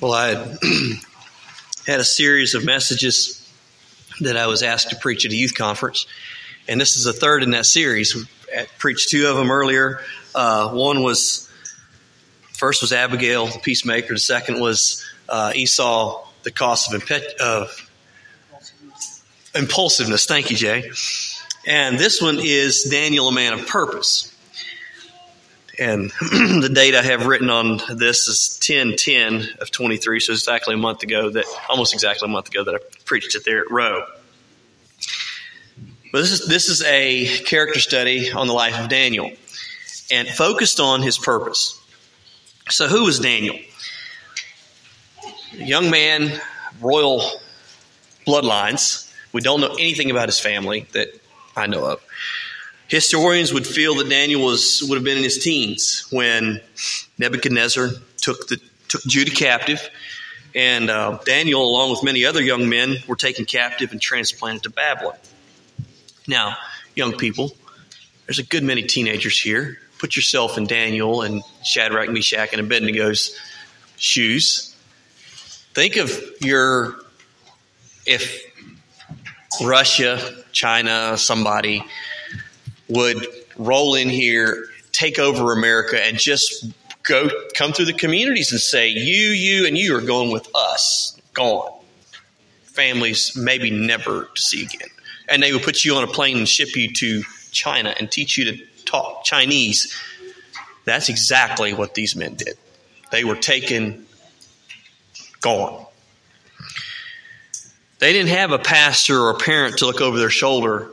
Well, I had, a series of messages that I was asked to preach at a youth conference, and this is the third in that series. I preached two of them earlier. Uh, one was first was Abigail, the peacemaker. The second was uh, Esau, the cost of, impet- of impulsiveness. Thank you, Jay. And this one is Daniel, a man of purpose. And the date I have written on this is 10 10 of 23, so it's exactly a month ago that, almost exactly a month ago that I preached it there at Rowe. But this is, this is a character study on the life of Daniel and focused on his purpose. So, who was Daniel? A young man, royal bloodlines. We don't know anything about his family that I know of. Historians would feel that Daniel was would have been in his teens when Nebuchadnezzar took the took Judah captive, and uh, Daniel, along with many other young men, were taken captive and transplanted to Babylon. Now, young people, there's a good many teenagers here. Put yourself in Daniel and Shadrach, Meshach, and Abednego's shoes. Think of your if Russia, China, somebody would roll in here, take over America, and just go come through the communities and say, "You, you, and you are going with us." Gone. Families maybe never to see again, and they would put you on a plane and ship you to China and teach you to talk Chinese. That's exactly what these men did. They were taken, gone. They didn't have a pastor or a parent to look over their shoulder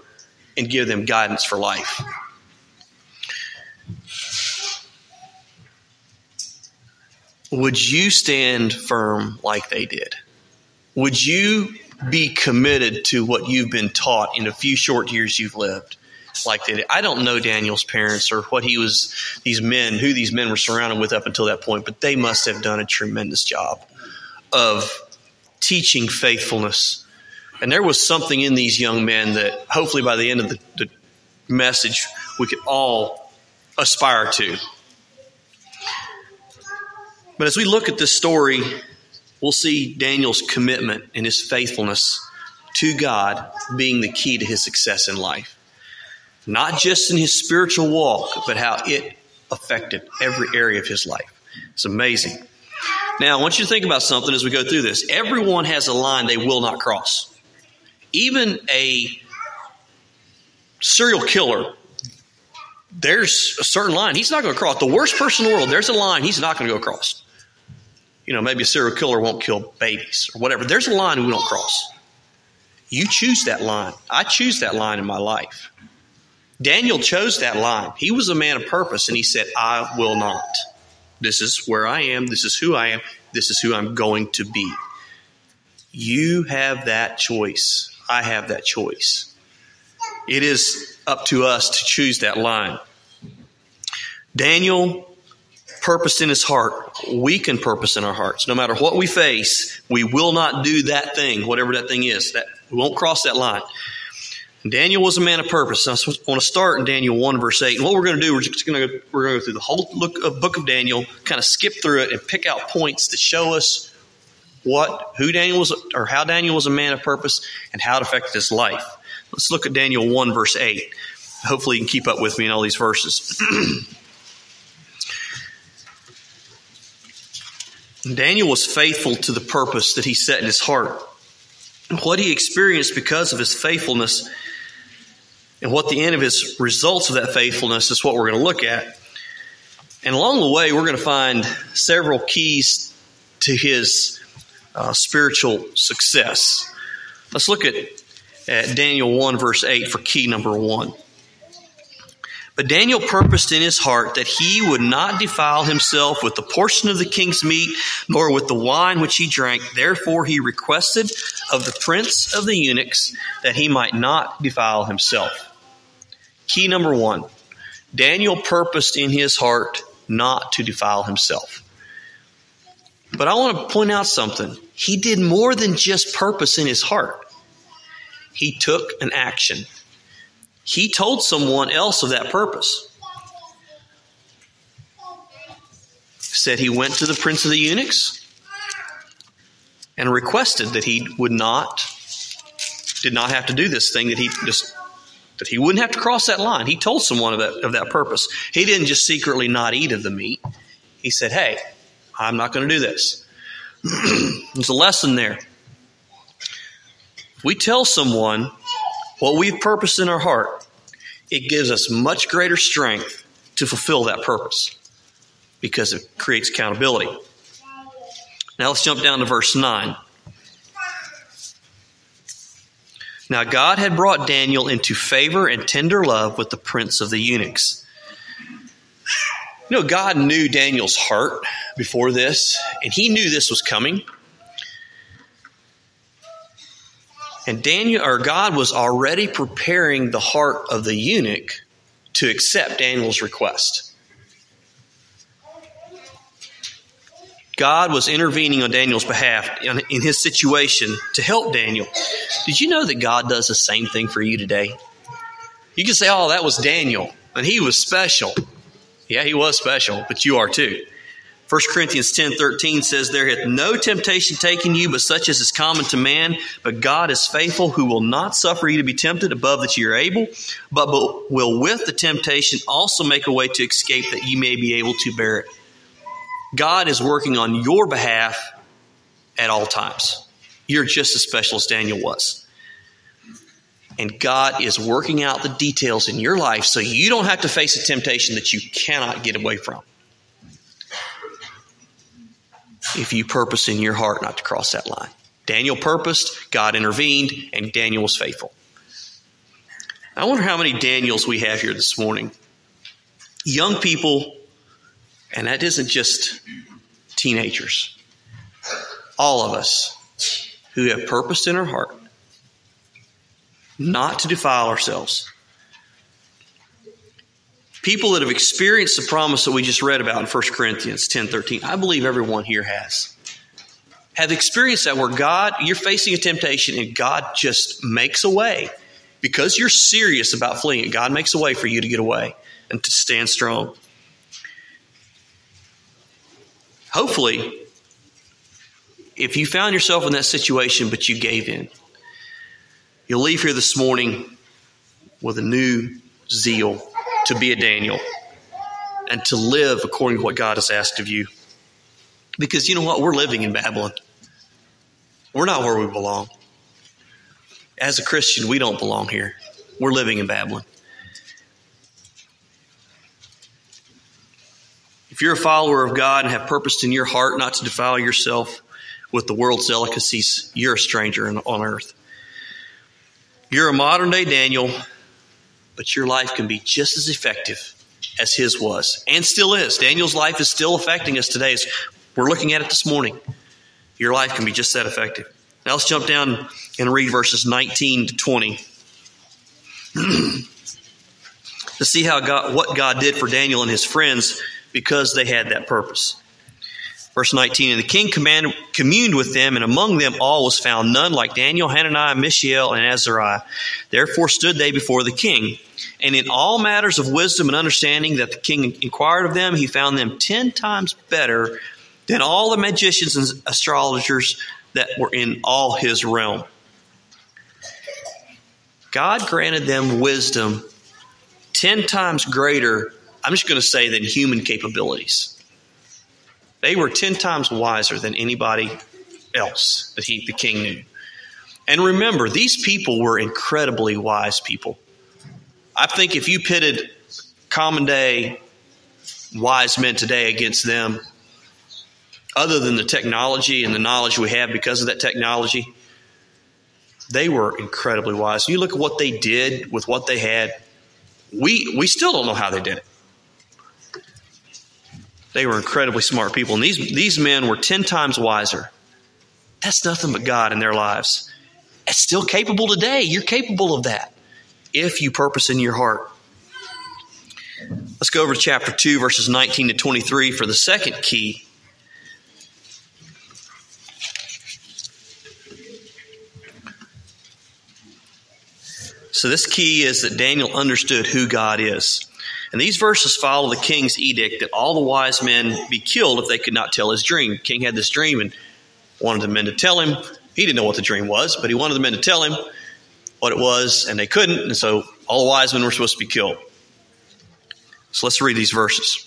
and give them guidance for life. Would you stand firm like they did? Would you be committed to what you've been taught in the few short years you've lived? Like they did? I don't know Daniel's parents or what he was, these men, who these men were surrounded with up until that point, but they must have done a tremendous job of teaching faithfulness and there was something in these young men that hopefully by the end of the, the message we could all aspire to. But as we look at this story, we'll see Daniel's commitment and his faithfulness to God being the key to his success in life. Not just in his spiritual walk, but how it affected every area of his life. It's amazing. Now, I want you to think about something as we go through this. Everyone has a line they will not cross even a serial killer, there's a certain line he's not going to cross. The worst person in the world, there's a line he's not going to go across. You know, maybe a serial killer won't kill babies or whatever. There's a line we don't cross. You choose that line. I choose that line in my life. Daniel chose that line. He was a man of purpose and he said, I will not. This is where I am. This is who I am. This is who I'm going to be. You have that choice. I have that choice. It is up to us to choose that line. Daniel purposed in his heart. We can purpose in our hearts. No matter what we face, we will not do that thing, whatever that thing is. That we won't cross that line. Daniel was a man of purpose. I want to start in Daniel 1, verse 8. And what we're going to do, we're just going to, we're going to go through the whole look of book of Daniel, kind of skip through it and pick out points to show us what, who Daniel was, or how Daniel was a man of purpose and how it affected his life. Let's look at Daniel 1, verse 8. Hopefully, you can keep up with me in all these verses. Daniel was faithful to the purpose that he set in his heart. What he experienced because of his faithfulness and what the end of his results of that faithfulness is what we're going to look at. And along the way, we're going to find several keys to his uh, spiritual success. Let's look at, at Daniel 1, verse 8 for key number one. But Daniel purposed in his heart that he would not defile himself with the portion of the king's meat, nor with the wine which he drank. Therefore he requested of the prince of the eunuchs that he might not defile himself. Key number one Daniel purposed in his heart not to defile himself. But I want to point out something. He did more than just purpose in his heart, he took an action. He told someone else of that purpose. Said he went to the prince of the eunuchs and requested that he would not, did not have to do this thing that he just that he wouldn't have to cross that line. He told someone of that, of that purpose. He didn't just secretly not eat of the meat. He said, Hey, I'm not going to do this. There's a lesson there. If we tell someone what we've purposed in our heart, it gives us much greater strength to fulfill that purpose because it creates accountability. Now let's jump down to verse 9. Now God had brought Daniel into favor and tender love with the prince of the eunuchs. You know, God knew Daniel's heart before this, and he knew this was coming. And Daniel or God was already preparing the heart of the eunuch to accept Daniel's request. God was intervening on Daniel's behalf in, in his situation to help Daniel. Did you know that God does the same thing for you today? You can say, oh, that was Daniel, and he was special. Yeah, he was special, but you are too. 1 Corinthians 10 13 says, There hath no temptation taken you, but such as is common to man. But God is faithful, who will not suffer you to be tempted above that you are able, but will with the temptation also make a way to escape that you may be able to bear it. God is working on your behalf at all times. You're just as special as Daniel was. And God is working out the details in your life so you don't have to face a temptation that you cannot get away from. If you purpose in your heart not to cross that line. Daniel purposed, God intervened, and Daniel was faithful. I wonder how many Daniels we have here this morning. Young people and that isn't just teenagers. All of us who have purposed in our heart not to defile ourselves. People that have experienced the promise that we just read about in 1 Corinthians 10 13, I believe everyone here has. Have experienced that where God, you're facing a temptation and God just makes a way. Because you're serious about fleeing it, God makes a way for you to get away and to stand strong. Hopefully, if you found yourself in that situation but you gave in, you'll leave here this morning with a new zeal to be a Daniel and to live according to what God has asked of you. Because you know what? We're living in Babylon. We're not where we belong. As a Christian, we don't belong here. We're living in Babylon. If you're a follower of God and have purposed in your heart not to defile yourself with the world's delicacies, you're a stranger on earth. You're a modern day Daniel, but your life can be just as effective as his was and still is. Daniel's life is still affecting us today. As We're looking at it this morning. Your life can be just that effective. Now let's jump down and read verses 19 to 20. to see how God, what God did for Daniel and his friends because they had that purpose. Verse 19, and the king communed with them, and among them all was found none like Daniel, Hananiah, Mishael, and Azariah. Therefore stood they before the king. And in all matters of wisdom and understanding that the king inquired of them, he found them ten times better than all the magicians and astrologers that were in all his realm. God granted them wisdom ten times greater I'm just going to say, than human capabilities. They were 10 times wiser than anybody else that he, the king knew. And remember, these people were incredibly wise people. I think if you pitted common day wise men today against them, other than the technology and the knowledge we have because of that technology, they were incredibly wise. You look at what they did with what they had. We we still don't know how they did it. They were incredibly smart people. And these, these men were 10 times wiser. That's nothing but God in their lives. It's still capable today. You're capable of that if you purpose in your heart. Let's go over to chapter 2, verses 19 to 23 for the second key. So, this key is that Daniel understood who God is. And these verses follow the king's edict that all the wise men be killed if they could not tell his dream. The king had this dream, and wanted the men to tell him. He didn't know what the dream was, but he wanted the men to tell him what it was, and they couldn't. And so all the wise men were supposed to be killed. So let's read these verses.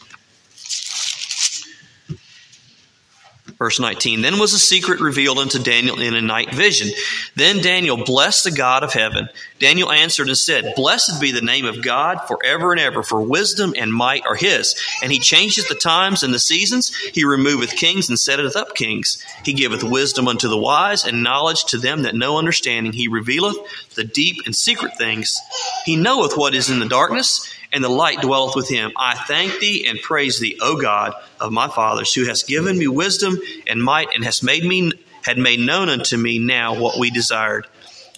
Verse 19 Then was a secret revealed unto Daniel in a night vision. Then Daniel blessed the God of heaven. Daniel answered and said, Blessed be the name of God forever and ever, for wisdom and might are his. And he changeth the times and the seasons. He removeth kings and setteth up kings. He giveth wisdom unto the wise and knowledge to them that know understanding. He revealeth the deep and secret things. He knoweth what is in the darkness and the light dwelleth with him. I thank thee and praise thee, O God of my fathers, who hast given me wisdom and might, and hast made me had made known unto me now what we desired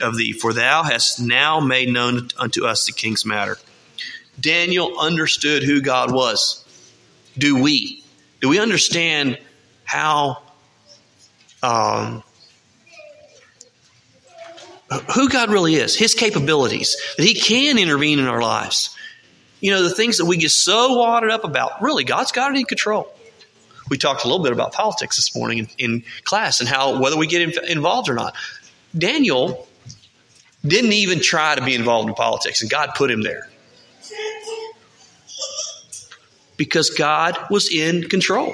of thee, for thou hast now made known unto us the king's matter. Daniel understood who God was. Do we? Do we understand how um, who God really is, His capabilities, that He can intervene in our lives? You know, the things that we get so wadded up about, really, God's got it in control. We talked a little bit about politics this morning in, in class and how whether we get in, involved or not. Daniel didn't even try to be involved in politics, and God put him there. Because God was in control.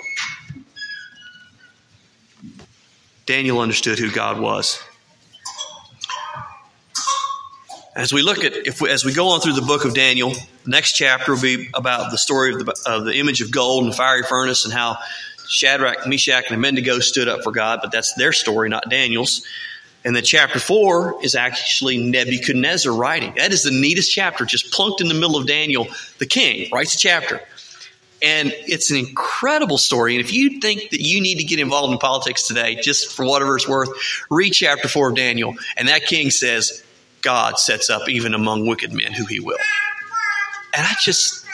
Daniel understood who God was. As we look at, if we, as we go on through the book of Daniel, the next chapter will be about the story of the, of the image of gold and the fiery furnace and how Shadrach, Meshach, and Abednego stood up for God, but that's their story, not Daniel's. And then chapter four is actually Nebuchadnezzar writing. That is the neatest chapter, just plunked in the middle of Daniel. The king writes a chapter. And it's an incredible story. And if you think that you need to get involved in politics today, just for whatever it's worth, read chapter four of Daniel. And that king says, God sets up even among wicked men who he will. And I just,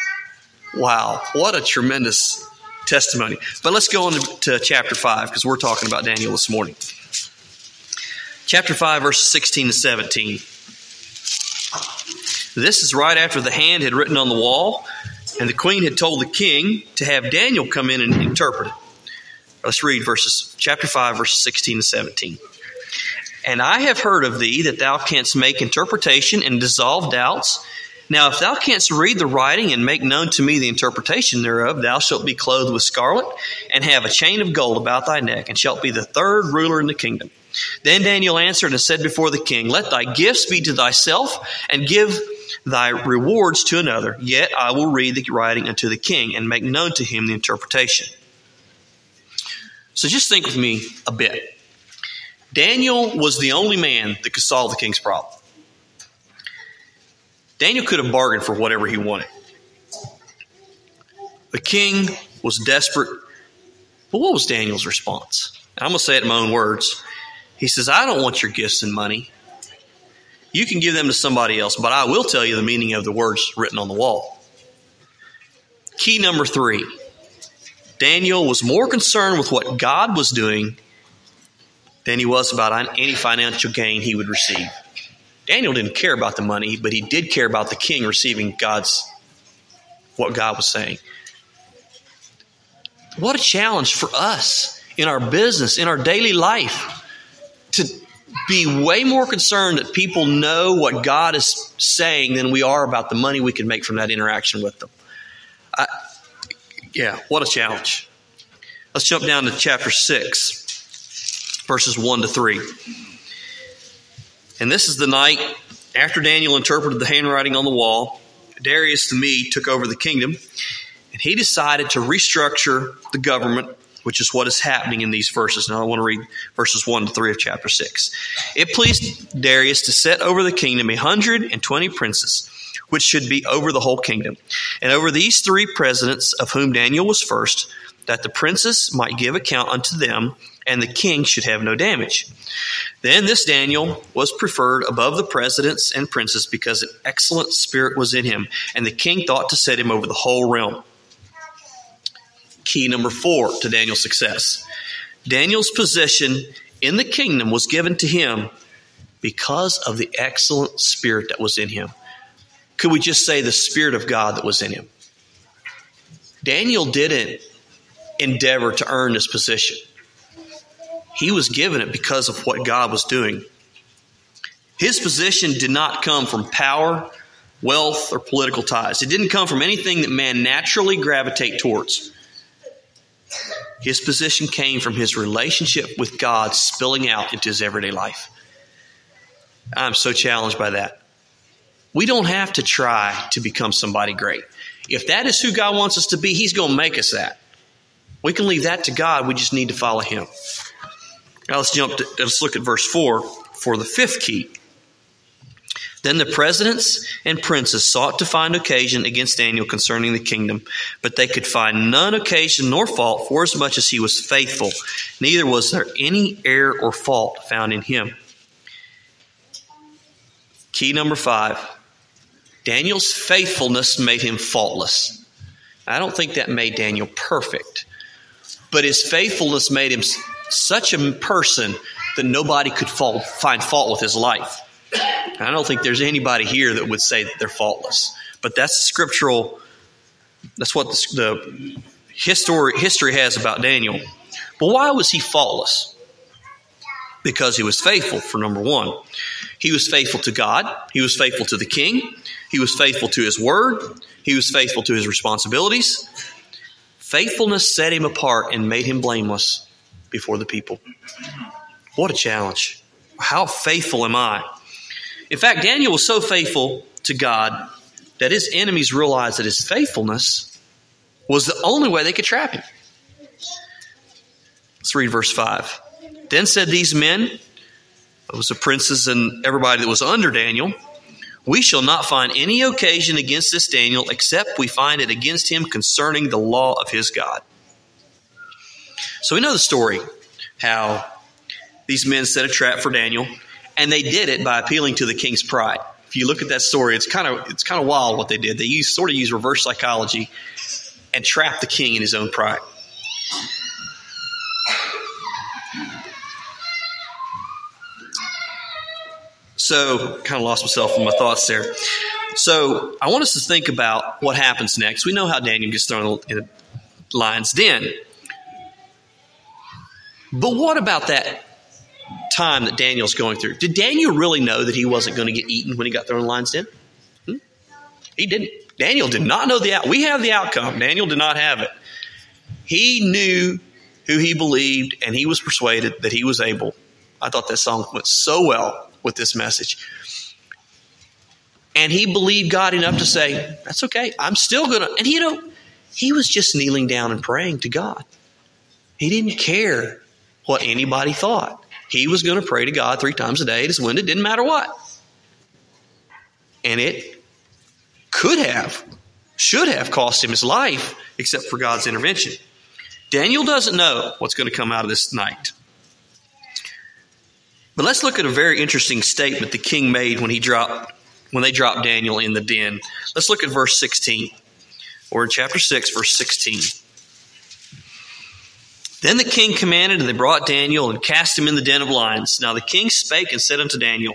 wow, what a tremendous testimony. But let's go on to, chapter 5 because we're talking about Daniel this morning. Chapter 5, verses 16 to 17. This is right after the hand had written on the wall, and the queen had told the king to have Daniel come in and interpret it. Let's read verses chapter 5, verses 16 to 17. And I have heard of thee that thou canst make interpretation and dissolve doubts. Now, if thou canst read the writing and make known to me the interpretation thereof, thou shalt be clothed with scarlet and have a chain of gold about thy neck, and shalt be the third ruler in the kingdom. Then Daniel answered and said before the king, Let thy gifts be to thyself, and give thy rewards to another. Yet I will read the writing unto the king, and make known to him the interpretation. So just think with me a bit. Daniel was the only man that could solve the king's problem. Daniel could have bargained for whatever he wanted. The king was desperate. But what was Daniel's response? I'm going to say it in my own words. He says, I don't want your gifts and money. You can give them to somebody else, but I will tell you the meaning of the words written on the wall. Key number three Daniel was more concerned with what God was doing than he was about any financial gain he would receive. Daniel didn't care about the money, but he did care about the king receiving God's what God was saying. What a challenge for us in our business, in our daily life, to be way more concerned that people know what God is saying than we are about the money we can make from that interaction with them. I, yeah, what a challenge. Let's jump down to chapter 6 verses 1 to 3. And this is the night after Daniel interpreted the handwriting on the wall. Darius the Mede took over the kingdom, and he decided to restructure the government, which is what is happening in these verses. Now I want to read verses 1 to 3 of chapter 6. It pleased Darius to set over the kingdom a 120 princes, which should be over the whole kingdom. And over these three presidents, of whom Daniel was first, that the princes might give account unto them and the king should have no damage. Then this Daniel was preferred above the presidents and princes because an excellent spirit was in him, and the king thought to set him over the whole realm. Key number four to Daniel's success Daniel's position in the kingdom was given to him because of the excellent spirit that was in him. Could we just say the spirit of God that was in him? Daniel didn't endeavor to earn this position. He was given it because of what God was doing. His position did not come from power, wealth, or political ties. It didn't come from anything that man naturally gravitate towards. His position came from his relationship with God spilling out into his everyday life. I'm so challenged by that. We don't have to try to become somebody great. If that is who God wants us to be, He's going to make us that. We can leave that to God. We just need to follow Him. Now let's jump. To, let's look at verse four for the fifth key. Then the presidents and princes sought to find occasion against Daniel concerning the kingdom, but they could find none occasion nor fault, for as much as he was faithful. Neither was there any error or fault found in him. Key number five Daniel's faithfulness made him faultless. I don't think that made Daniel perfect, but his faithfulness made him such a person that nobody could fault, find fault with his life. I don't think there's anybody here that would say that they're faultless, but that's the scriptural. That's what the, the history history has about Daniel. But why was he faultless? Because he was faithful. For number one, he was faithful to God. He was faithful to the king. He was faithful to his word. He was faithful to his responsibilities. Faithfulness set him apart and made him blameless before the people. What a challenge. How faithful am I? In fact, Daniel was so faithful to God that his enemies realized that his faithfulness was the only way they could trap him. Let's read verse 5. Then said these men, was the princes and everybody that was under Daniel, we shall not find any occasion against this Daniel except we find it against him concerning the law of his God. So we know the story how these men set a trap for Daniel, and they did it by appealing to the king's pride. If you look at that story, it's kind of it's kind of wild what they did. They used sort of used reverse psychology and trapped the king in his own pride. So, kind of lost myself in my thoughts there. So, I want us to think about what happens next. We know how Daniel gets thrown in a lion's den. But what about that time that Daniel's going through? Did Daniel really know that he wasn't going to get eaten when he got thrown in the lion's den? Hmm? He didn't. Daniel did not know the out. We have the outcome. Daniel did not have it. He knew who he believed, and he was persuaded that he was able. I thought that song went so well with this message. And he believed God enough to say, That's okay. I'm still going to. And you know, he was just kneeling down and praying to God. He didn't care what anybody thought. He was going to pray to God three times a day. It when it didn't matter what. And it could have, should have cost him his life, except for God's intervention. Daniel doesn't know what's going to come out of this night. But let's look at a very interesting statement the king made when he dropped when they dropped Daniel in the den. Let's look at verse 16. Or in chapter 6, verse 16. Then the king commanded, and they brought Daniel and cast him in the den of lions. Now the king spake and said unto Daniel,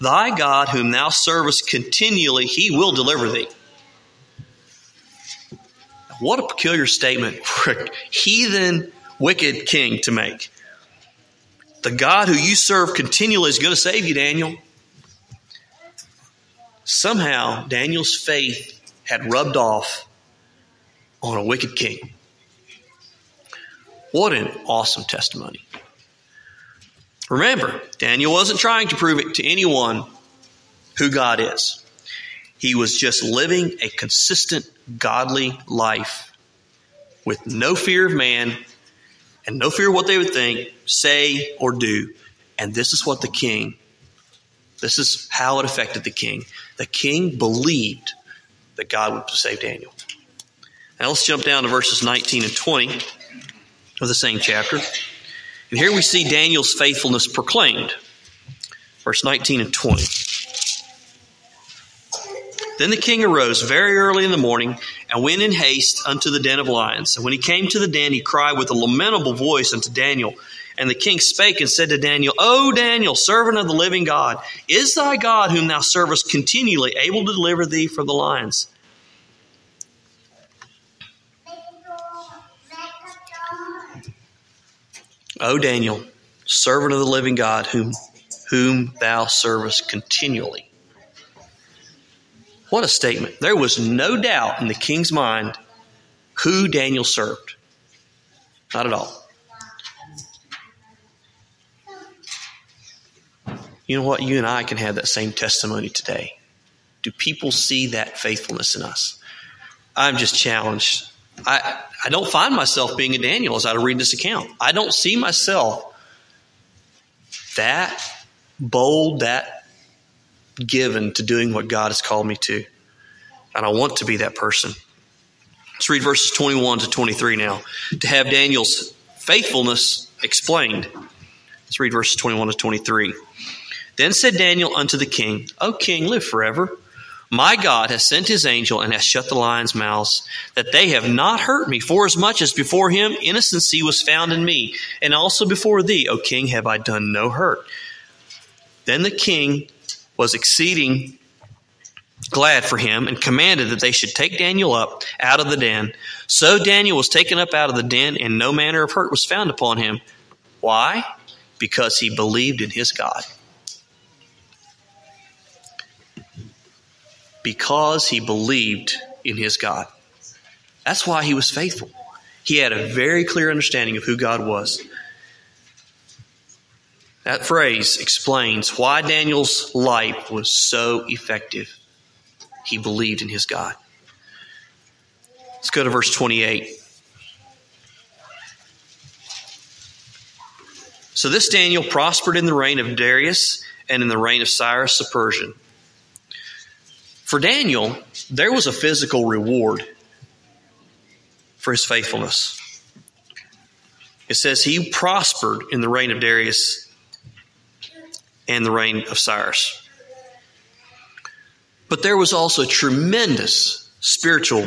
Thy God, whom thou servest continually, he will deliver thee. What a peculiar statement for a heathen, wicked king to make. The God who you serve continually is going to save you, Daniel. Somehow, Daniel's faith had rubbed off on a wicked king. What an awesome testimony. Remember, Daniel wasn't trying to prove it to anyone who God is. He was just living a consistent, godly life with no fear of man and no fear of what they would think, say, or do. And this is what the king, this is how it affected the king. The king believed that God would save Daniel. Now let's jump down to verses 19 and 20 of the same chapter. And here we see Daniel's faithfulness proclaimed. Verse 19 and 20. Then the king arose very early in the morning and went in haste unto the den of lions. And when he came to the den, he cried with a lamentable voice unto Daniel. And the king spake and said to Daniel, O Daniel, servant of the living God, is thy God, whom thou servest continually, able to deliver thee from the lions? O Daniel, servant of the living God, whom, whom thou servest continually. What a statement. There was no doubt in the king's mind who Daniel served. Not at all. You know what? You and I can have that same testimony today. Do people see that faithfulness in us? I'm just challenged. I, I don't find myself being a Daniel as I read this account. I don't see myself that bold, that given to doing what God has called me to. And I want to be that person. Let's read verses 21 to 23 now to have Daniel's faithfulness explained. Let's read verses 21 to 23. Then said Daniel unto the king, O king, live forever. My God has sent his angel and has shut the lions' mouths, that they have not hurt me, for as much as before him innocency was found in me, and also before thee, O king, have I done no hurt. Then the king was exceeding glad for him and commanded that they should take Daniel up out of the den. So Daniel was taken up out of the den, and no manner of hurt was found upon him. Why? Because he believed in his God. Because he believed in his God. That's why he was faithful. He had a very clear understanding of who God was. That phrase explains why Daniel's life was so effective. He believed in his God. Let's go to verse 28. So this Daniel prospered in the reign of Darius and in the reign of Cyrus the Persian. For Daniel, there was a physical reward for his faithfulness. It says he prospered in the reign of Darius and the reign of Cyrus. But there was also tremendous spiritual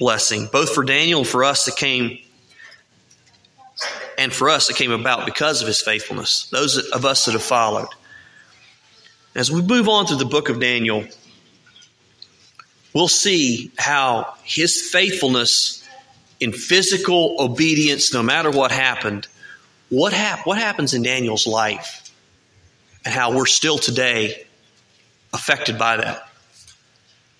blessing, both for Daniel and for us that came, and for us that came about because of his faithfulness, those of us that have followed. As we move on through the book of Daniel, we'll see how his faithfulness in physical obedience, no matter what happened, what, hap- what happens in Daniel's life, and how we're still today affected by that.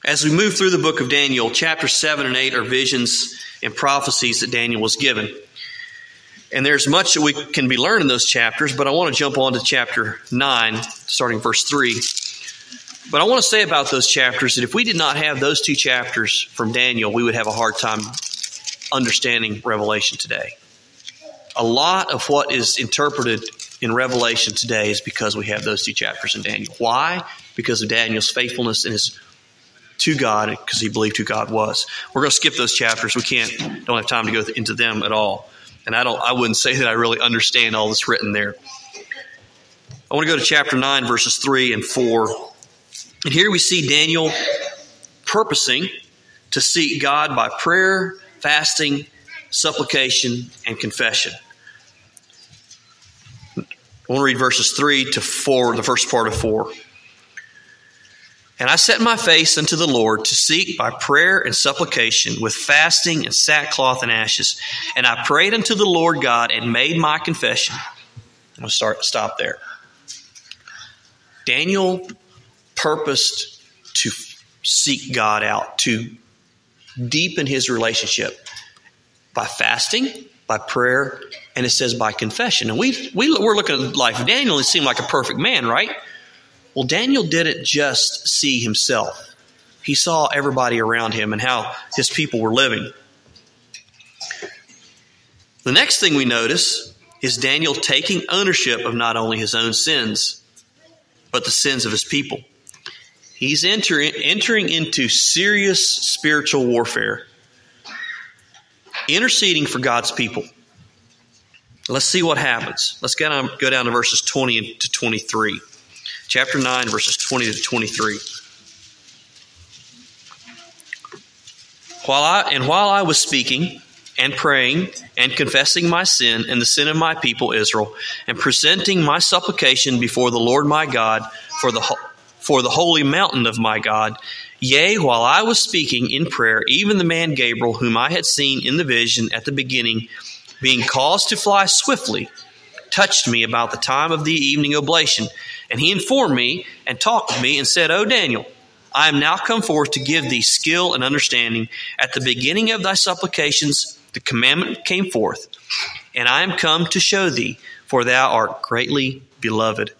As we move through the book of Daniel, chapter 7 and 8 are visions and prophecies that Daniel was given. And there's much that we can be learned in those chapters, but I want to jump on to chapter 9, starting verse 3. But I want to say about those chapters that if we did not have those two chapters from Daniel, we would have a hard time understanding Revelation today. A lot of what is interpreted in Revelation today is because we have those two chapters in Daniel. Why? Because of Daniel's faithfulness and his to God, because he believed who God was. We're going to skip those chapters. We can't, don't have time to go into them at all. And I don't, I wouldn't say that I really understand all that's written there. I want to go to chapter 9, verses 3 and 4. And here we see Daniel purposing to seek God by prayer, fasting, supplication, and confession. I want to read verses 3 to 4, the first part of 4. And I set my face unto the Lord to seek by prayer and supplication with fasting and sackcloth and ashes. And I prayed unto the Lord God and made my confession. I'm going to start, stop there. Daniel purposed to seek God out, to deepen his relationship by fasting, by prayer, and it says by confession. And we, we, we're looking at life of Daniel, he seemed like a perfect man, right? Well, Daniel didn't just see himself, he saw everybody around him and how his people were living. The next thing we notice is Daniel taking ownership of not only his own sins, but the sins of his people. He's entering, entering into serious spiritual warfare, interceding for God's people. Let's see what happens. Let's go down, go down to verses 20 to 23. Chapter 9, verses 20 to 23. While I, and while I was speaking and praying and confessing my sin and the sin of my people Israel, and presenting my supplication before the Lord my God for the for the holy mountain of my God. Yea, while I was speaking in prayer, even the man Gabriel, whom I had seen in the vision at the beginning, being caused to fly swiftly, touched me about the time of the evening oblation. And he informed me and talked with me and said, O Daniel, I am now come forth to give thee skill and understanding. At the beginning of thy supplications, the commandment came forth, and I am come to show thee, for thou art greatly beloved.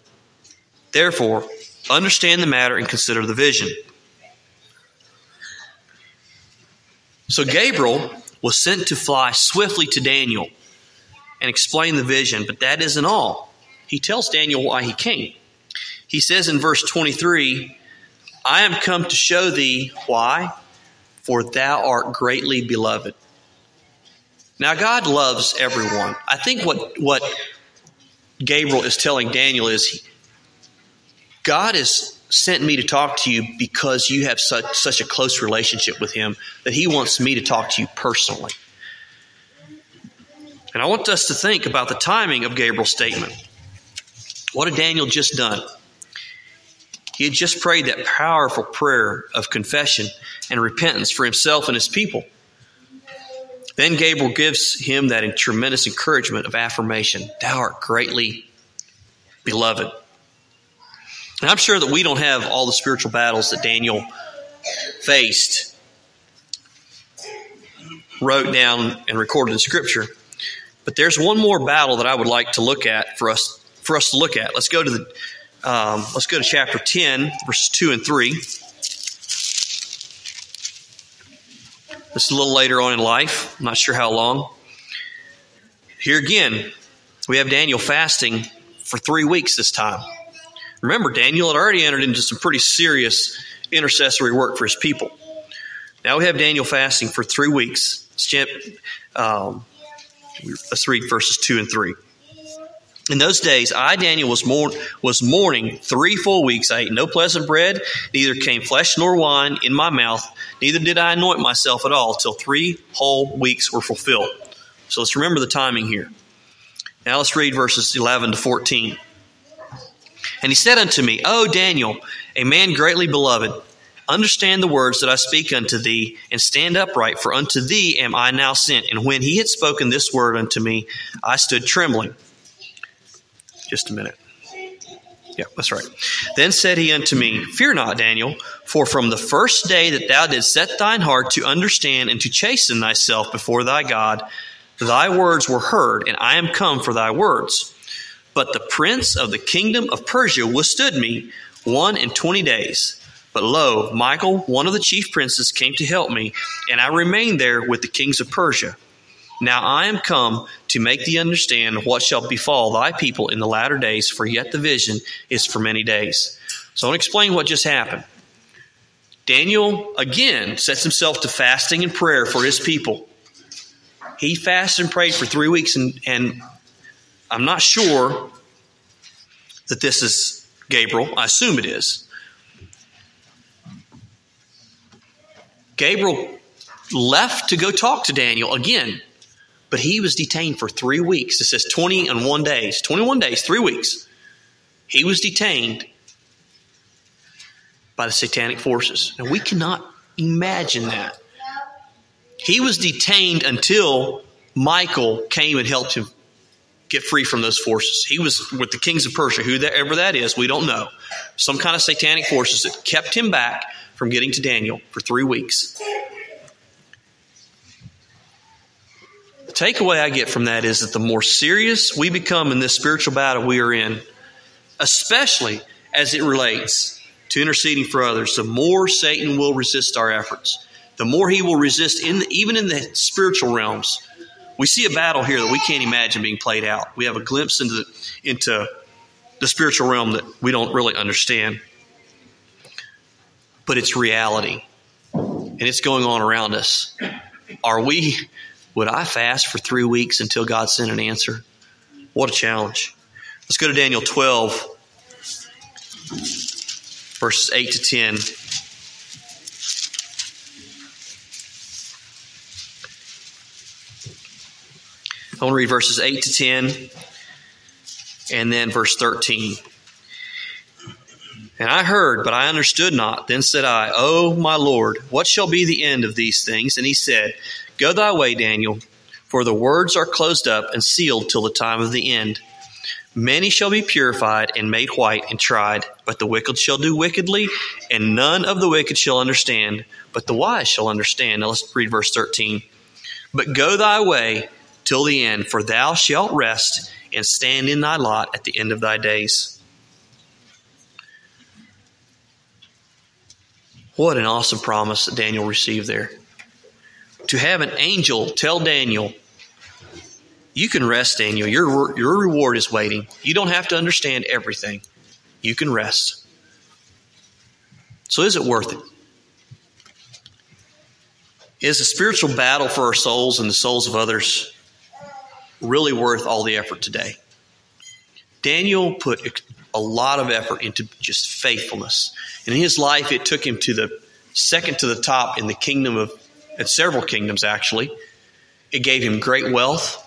Therefore, understand the matter and consider the vision. So Gabriel was sent to fly swiftly to Daniel and explain the vision, but that isn't all. He tells Daniel why he came. He says in verse 23, I am come to show thee why, for thou art greatly beloved. Now, God loves everyone. I think what, what Gabriel is telling Daniel is God has sent me to talk to you because you have such, such a close relationship with Him that He wants me to talk to you personally. And I want us to think about the timing of Gabriel's statement. What had Daniel just done? He had just prayed that powerful prayer of confession and repentance for himself and his people. Then Gabriel gives him that tremendous encouragement of affirmation Thou art greatly beloved. And I'm sure that we don't have all the spiritual battles that Daniel faced, wrote down, and recorded in Scripture. But there's one more battle that I would like to look at for us for us to look at. Let's go to the um, let's go to chapter 10, verses 2 and 3. This is a little later on in life. I'm not sure how long. Here again, we have Daniel fasting for three weeks this time. Remember, Daniel had already entered into some pretty serious intercessory work for his people. Now we have Daniel fasting for three weeks. Um, let's read verses 2 and 3. In those days, I, Daniel, was, was mourning three full weeks. I ate no pleasant bread, neither came flesh nor wine in my mouth, neither did I anoint myself at all, till three whole weeks were fulfilled. So let's remember the timing here. Now let's read verses 11 to 14. And he said unto me, O Daniel, a man greatly beloved, understand the words that I speak unto thee, and stand upright, for unto thee am I now sent. And when he had spoken this word unto me, I stood trembling. Just a minute. Yeah, that's right. Then said he unto me, Fear not, Daniel, for from the first day that thou didst set thine heart to understand and to chasten thyself before thy God, thy words were heard, and I am come for thy words. But the prince of the kingdom of Persia withstood me one and twenty days. But lo, Michael, one of the chief princes, came to help me, and I remained there with the kings of Persia. Now I am come to make thee understand what shall befall thy people in the latter days, for yet the vision is for many days. So I want to explain what just happened. Daniel again sets himself to fasting and prayer for his people. He fasted and prayed for three weeks, and, and I'm not sure that this is Gabriel. I assume it is. Gabriel left to go talk to Daniel again, but he was detained for three weeks. It says 20 and one days. 21 days, three weeks. He was detained by the satanic forces. And we cannot imagine that. He was detained until Michael came and helped him get free from those forces. He was with the kings of Persia, whoever that is, we don't know. Some kind of satanic forces that kept him back from getting to Daniel for three weeks. The takeaway I get from that is that the more serious we become in this spiritual battle we are in, especially as it relates to interceding for others, the more Satan will resist our efforts. The more he will resist, in the, even in the spiritual realms, we see a battle here that we can't imagine being played out. We have a glimpse into the, into the spiritual realm that we don't really understand. But it's reality. And it's going on around us. Are we, would I fast for three weeks until God sent an answer? What a challenge. Let's go to Daniel 12, verses 8 to 10. I want to read verses 8 to 10 and then verse 13. And I heard, but I understood not. Then said I, O my Lord, what shall be the end of these things? And he said, Go thy way, Daniel, for the words are closed up and sealed till the time of the end. Many shall be purified and made white and tried, but the wicked shall do wickedly, and none of the wicked shall understand, but the wise shall understand. Now let's read verse 13. But go thy way till the end, for thou shalt rest and stand in thy lot at the end of thy days. What an awesome promise that Daniel received there. To have an angel tell Daniel, you can rest, Daniel. Your, your reward is waiting. You don't have to understand everything. You can rest. So, is it worth it? Is a spiritual battle for our souls and the souls of others really worth all the effort today? Daniel put a lot of effort into just faithfulness. And in his life, it took him to the second to the top in the kingdom of, at several kingdoms actually. It gave him great wealth.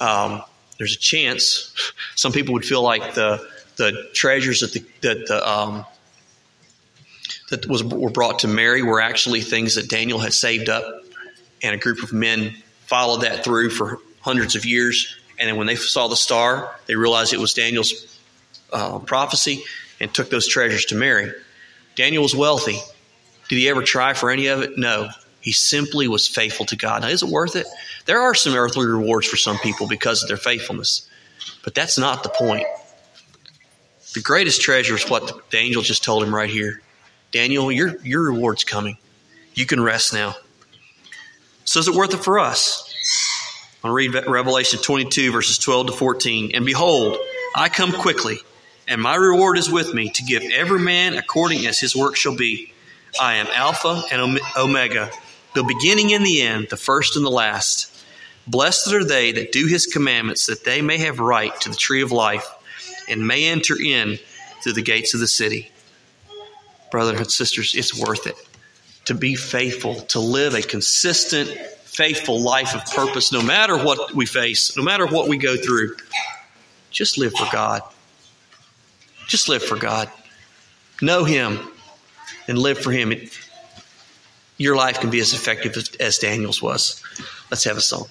Um, there's a chance some people would feel like the the treasures that the that the um, that was were brought to Mary were actually things that Daniel had saved up, and a group of men followed that through for hundreds of years. And then when they saw the star, they realized it was Daniel's uh, prophecy and took those treasures to Mary. Daniel was wealthy. Did he ever try for any of it? No. He simply was faithful to God. Now, is it worth it? There are some earthly rewards for some people because of their faithfulness, but that's not the point. The greatest treasure is what the angel just told him right here. Daniel, your, your reward's coming. You can rest now. So is it worth it for us? I'll read Revelation 22, verses 12 to 14. And behold, I come quickly, and my reward is with me to give every man according as his work shall be. I am Alpha and Omega, the beginning and the end, the first and the last. Blessed are they that do his commandments, that they may have right to the tree of life and may enter in through the gates of the city. Brothers and sisters, it's worth it to be faithful, to live a consistent, faithful life of purpose, no matter what we face, no matter what we go through. Just live for God. Just live for God. Know Him and live for Him. It, your life can be as effective as, as Daniel's was. Let's have a song.